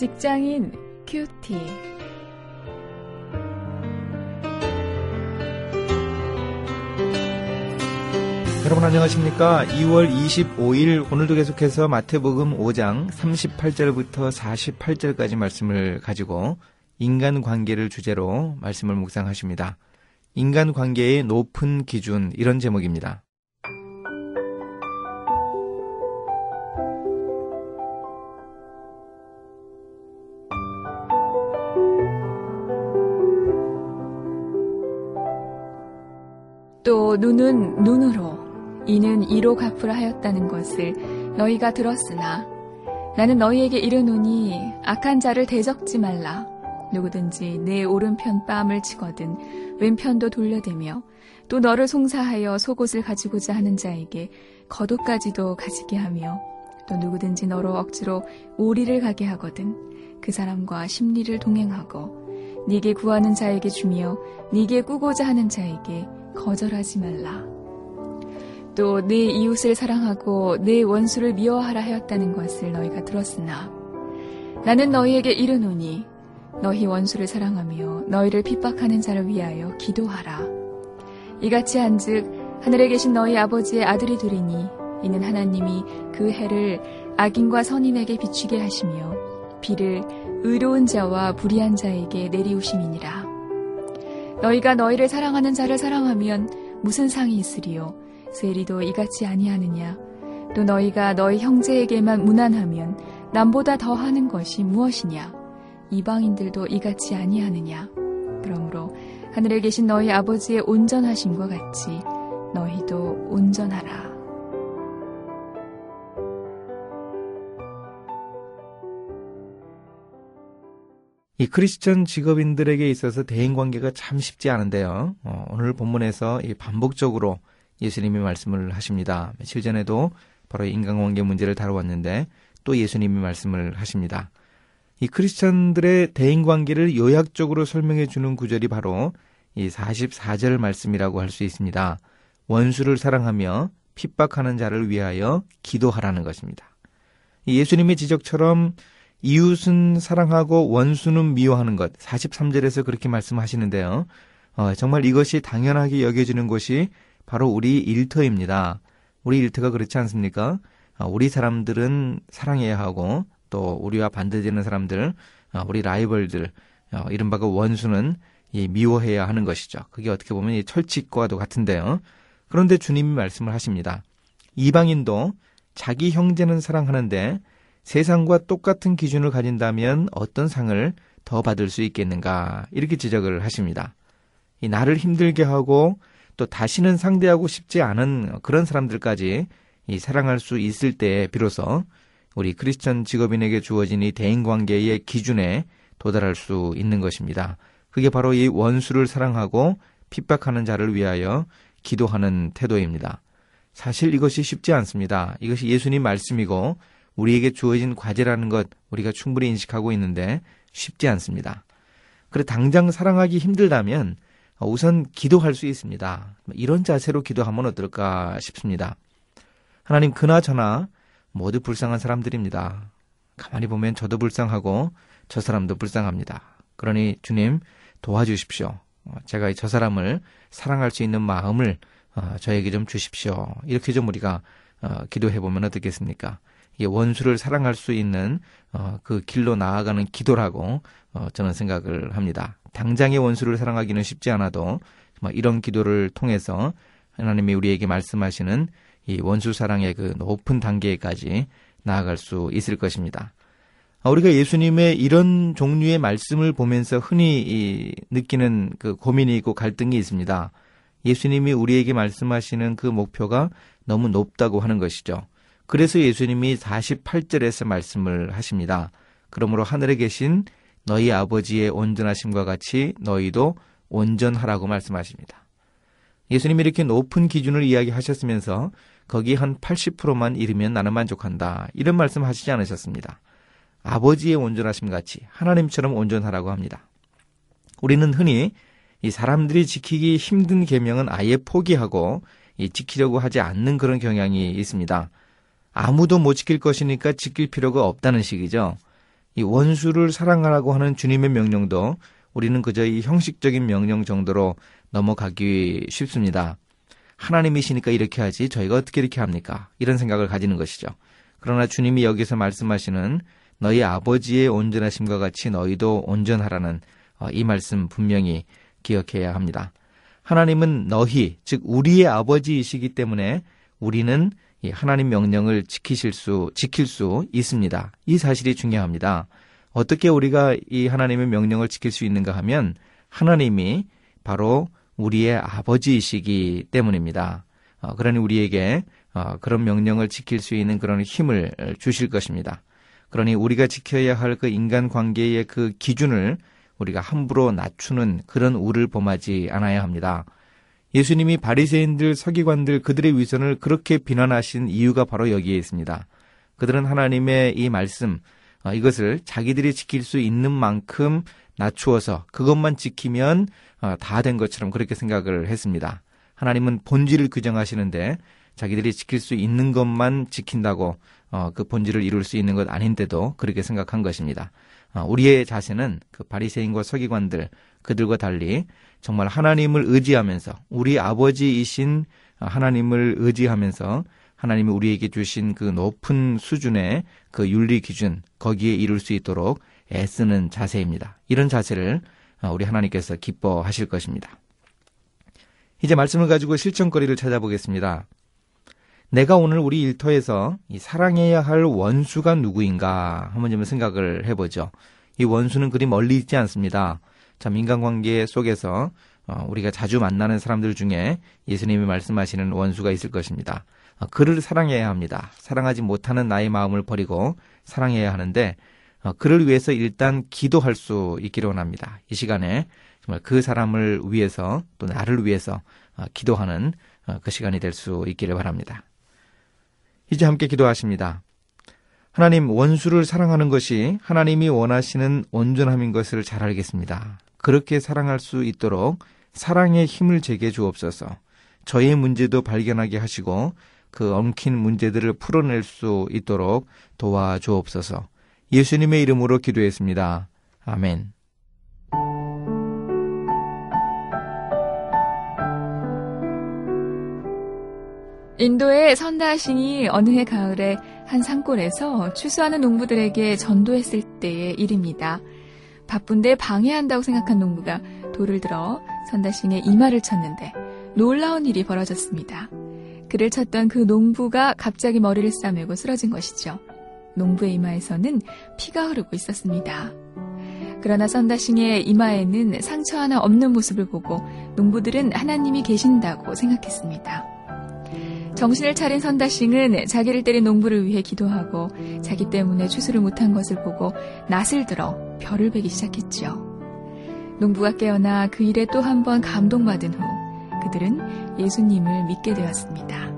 직장인 큐티. 여러분 안녕하십니까? 2월 25일 오늘도 계속해서 마태복음 5장 38절부터 48절까지 말씀을 가지고 인간 관계를 주제로 말씀을 묵상하십니다. 인간 관계의 높은 기준 이런 제목입니다. 눈은 눈으로 이는 이로 갚으라 하였다는 것을 너희가 들었으나 나는 너희에게 이르노니 악한 자를 대적지 말라. 누구든지 내 오른편 뺨을 치거든 왼편도 돌려대며 또 너를 송사하여 속옷을 가지고자 하는 자에게 겉옷까지도 가지게 하며 또 누구든지 너로 억지로 오리를 가게 하거든 그 사람과 심리를 동행하고 네게 구하는 자에게 주며 네게 꾸고자 하는 자에게 거절하지 말라. 또내 이웃을 사랑하고 내 원수를 미워하라 하였다는 것을 너희가 들었으나 나는 너희에게 이르노니 너희 원수를 사랑하며 너희를 핍박하는 자를 위하여 기도하라. 이같이 한즉 하늘에 계신 너희 아버지의 아들이 되리니 이는 하나님이 그 해를 악인과 선인에게 비추게 하시며 비를 의로운 자와 불의한 자에게 내리우심이니라. 너희가 너희를 사랑하는 자를 사랑하면 무슨 상이 있으리요? 세리도 이같이 아니하느냐? 또 너희가 너희 형제에게만 무난하면 남보다 더 하는 것이 무엇이냐? 이방인들도 이같이 아니하느냐? 그러므로 하늘에 계신 너희 아버지의 온전하심과 같이 너희도 온전하라. 이 크리스천 직업인들에게 있어서 대인 관계가 참 쉽지 않은데요. 어, 오늘 본문에서 반복적으로 예수님이 말씀을 하십니다. 며칠 전에도 바로 인간관계 문제를 다루었는데 또 예수님이 말씀을 하십니다. 이 크리스천들의 대인 관계를 요약적으로 설명해 주는 구절이 바로 이 44절 말씀이라고 할 수 있습니다. 원수를 사랑하며 핍박하는 자를 위하여 기도하라는 것입니다. 예수님의 지적처럼 이웃은 사랑하고 원수는 미워하는 것. 43절에서 그렇게 말씀하시는데요. 어, 정말 이것이 당연하게 여겨지는 것이 바로 우리 일터입니다. 우리 일터가 그렇지 않습니까? 어, 우리 사람들은 사랑해야 하고 또 우리와 반대되는 사람들, 어, 우리 라이벌들, 어, 이른바 그 원수는 이 미워해야 하는 것이죠. 그게 어떻게 보면 이 철칙과도 같은데요. 그런데 주님이 말씀을 하십니다. 이방인도 자기 형제는 사랑하는데 세상과 똑같은 기준을 가진다면 어떤 상을 더 받을 수 있겠는가 이렇게 지적을 하십니다. 이 나를 힘들게 하고 또 다시는 상대하고 싶지 않은 그런 사람들까지 이 사랑할 수 있을 때 비로소 우리 크리스천 직업인에게 주어진 이 대인 관계의 기준에 도달할 수 있는 것입니다. 그게 바로 이 원수를 사랑하고 핍박하는 자를 위하여 기도하는 태도입니다. 사실 이것이 쉽지 않습니다. 이것이 예수님 말씀이고 우리에게 주어진 과제라는 것 우리가 충분히 인식하고 있는데 쉽지 않습니다. 그래 당장 사랑하기 힘들다면 우선 기도할 수 있습니다. 이런 자세로 기도하면 어떨까 싶습니다. 하나님 그나저나 모두 불쌍한 사람들입니다. 가만히 보면 저도 불쌍하고 저 사람도 불쌍합니다. 그러니 주님 도와주십시오. 제가 저 사람을 사랑할 수 있는 마음을 어, 저에게 좀 주십시오. 이렇게 좀 우리가 어, 기도해 보면 어떻겠습니까? 원수를 사랑할 수 있는 어, 그 길로 나아가는 기도라고 저는 생각을 합니다. 당장의 원수를 사랑하기는 쉽지 않아도 이런 기도를 통해서 하나님이 우리에게 말씀하시는 이 원수 사랑의 그 높은 단계까지 나아갈 수 있을 것입니다. 우리가 예수님의 이런 종류의 말씀을 보면서 흔히 느끼는 그 고민이 있고 갈등이 있습니다. 예수님이 우리에게 말씀하시는 그 목표가 너무 높다고 하는 것이죠. 그래서 예수님이 48절에서 말씀을 하십니다. 그러므로 하늘에 계신 너희 아버지의 온전하심과 같이 너희도 온전하라고 말씀하십니다. 예수님이 이렇게 높은 기준을 이야기하셨으면서 거기 한 80%만 이르면 나는 만족한다. 이런 말씀 하시지 않으셨습니다. 아버지의 온전하심 같이 하나님처럼 온전하라고 합니다. 우리는 흔히 이 사람들이 지키기 힘든 계명은 아예 포기하고 지키려고 하지 않는 그런 경향이 있습니다. 아무도 못 지킬 것이니까 지킬 필요가 없다는 식이죠. 이 원수를 사랑하라고 하는 주님의 명령도 우리는 그저 이 형식적인 명령 정도로 넘어가기 쉽습니다. 하나님이시니까 이렇게 하지 저희가 어떻게 이렇게 합니까? 이런 생각을 가지는 것이죠. 그러나 주님이 여기서 말씀하시는 너희 아버지의 온전하심과 같이 너희도 온전하라는 어, 이 말씀 분명히 기억해야 합니다. 하나님은 너희, 즉 우리의 아버지이시기 때문에 우리는 하나님 명령을 지키실 수, 지킬 수 있습니다. 이 사실이 중요합니다. 어떻게 우리가 이 하나님의 명령을 지킬 수 있는가 하면 하나님이 바로 우리의 아버지이시기 때문입니다. 어, 그러니 우리에게 어, 그런 명령을 지킬 수 있는 그런 힘을 주실 것입니다. 그러니 우리가 지켜야 할 그 인간 관계의 그 기준을 우리가 함부로 낮추는 그런 우를 범하지 않아야 합니다. 예수님이 바리새인들, 서기관들 그들의 위선을 그렇게 비난하신 이유가 바로 여기에 있습니다. 그들은 하나님의 이 말씀 어, 이것을 자기들이 지킬 수 있는 만큼 낮추어서 그것만 지키면 어, 다된 것처럼 그렇게 생각을 했습니다. 하나님은 본질을 규정하시는데 자기들이 지킬 수 있는 것만 지킨다고 어, 그 본질을 이룰 수 있는 것 아닌데도 그렇게 생각한 것입니다. 어, 우리의 자세는 그 바리새인과 서기관들 그들과 달리 정말 하나님을 의지하면서 우리 아버지이신 하나님을 의지하면서 하나님이 우리에게 주신 그 높은 수준의 그 윤리 기준 거기에 이룰 수 있도록 애쓰는 자세입니다. 이런 자세를 어, 우리 하나님께서 기뻐하실 것입니다. 이제 말씀을 가지고 실천거리를 찾아보겠습니다. 내가 오늘 우리 일터에서 사랑해야 할 원수가 누구인가 한번 좀 생각을 해보죠. 이 원수는 그리 멀리 있지 않습니다. 참 인간관계 속에서 어, 우리가 자주 만나는 사람들 중에 예수님이 말씀하시는 원수가 있을 것입니다. 어, 그를 사랑해야 합니다. 사랑하지 못하는 나의 마음을 버리고 사랑해야 하는데 어, 그를 위해서 일단 기도할 수 있기를 원합니다. 이 시간에 정말 그 사람을 위해서 또 나를 위해서 기도하는 그 시간이 될 수 있기를 바랍니다. 이제 함께 기도하십니다. 하나님, 원수를 사랑하는 것이 하나님이 원하시는 온전함인 것을 잘 알겠습니다. 그렇게 사랑할 수 있도록 사랑의 힘을 제게 주옵소서. 저의 문제도 발견하게 하시고 그 엉킨 문제들을 풀어낼 수 있도록 도와주옵소서. 예수님의 이름으로 기도했습니다. 아멘. 인도의 선다신이 어느 해 가을에 한 산골에서 추수하는 농부들에게 전도했을 때의 일입니다. 바쁜데 방해한다고 생각한 농부가 돌을 들어 선다신의 이마를 쳤는데 놀라운 일이 벌어졌습니다. 그를 쳤던 그 농부가 갑자기 머리를 싸매고 쓰러진 것이죠. 농부의 이마에서는 피가 흐르고 있었습니다. 그러나 선다싱의 이마에는 상처 하나 없는 모습을 보고 농부들은 하나님이 계신다고 생각했습니다. 정신을 차린 선다싱은 자기를 때린 농부를 위해 기도하고 자기 때문에 추수를 못한 것을 보고 낯을 들어 별을 베기 시작했죠. 농부가 깨어나 그 일에 또 한 번 감동받은 후 그들은 예수님을 믿게 되었습니다.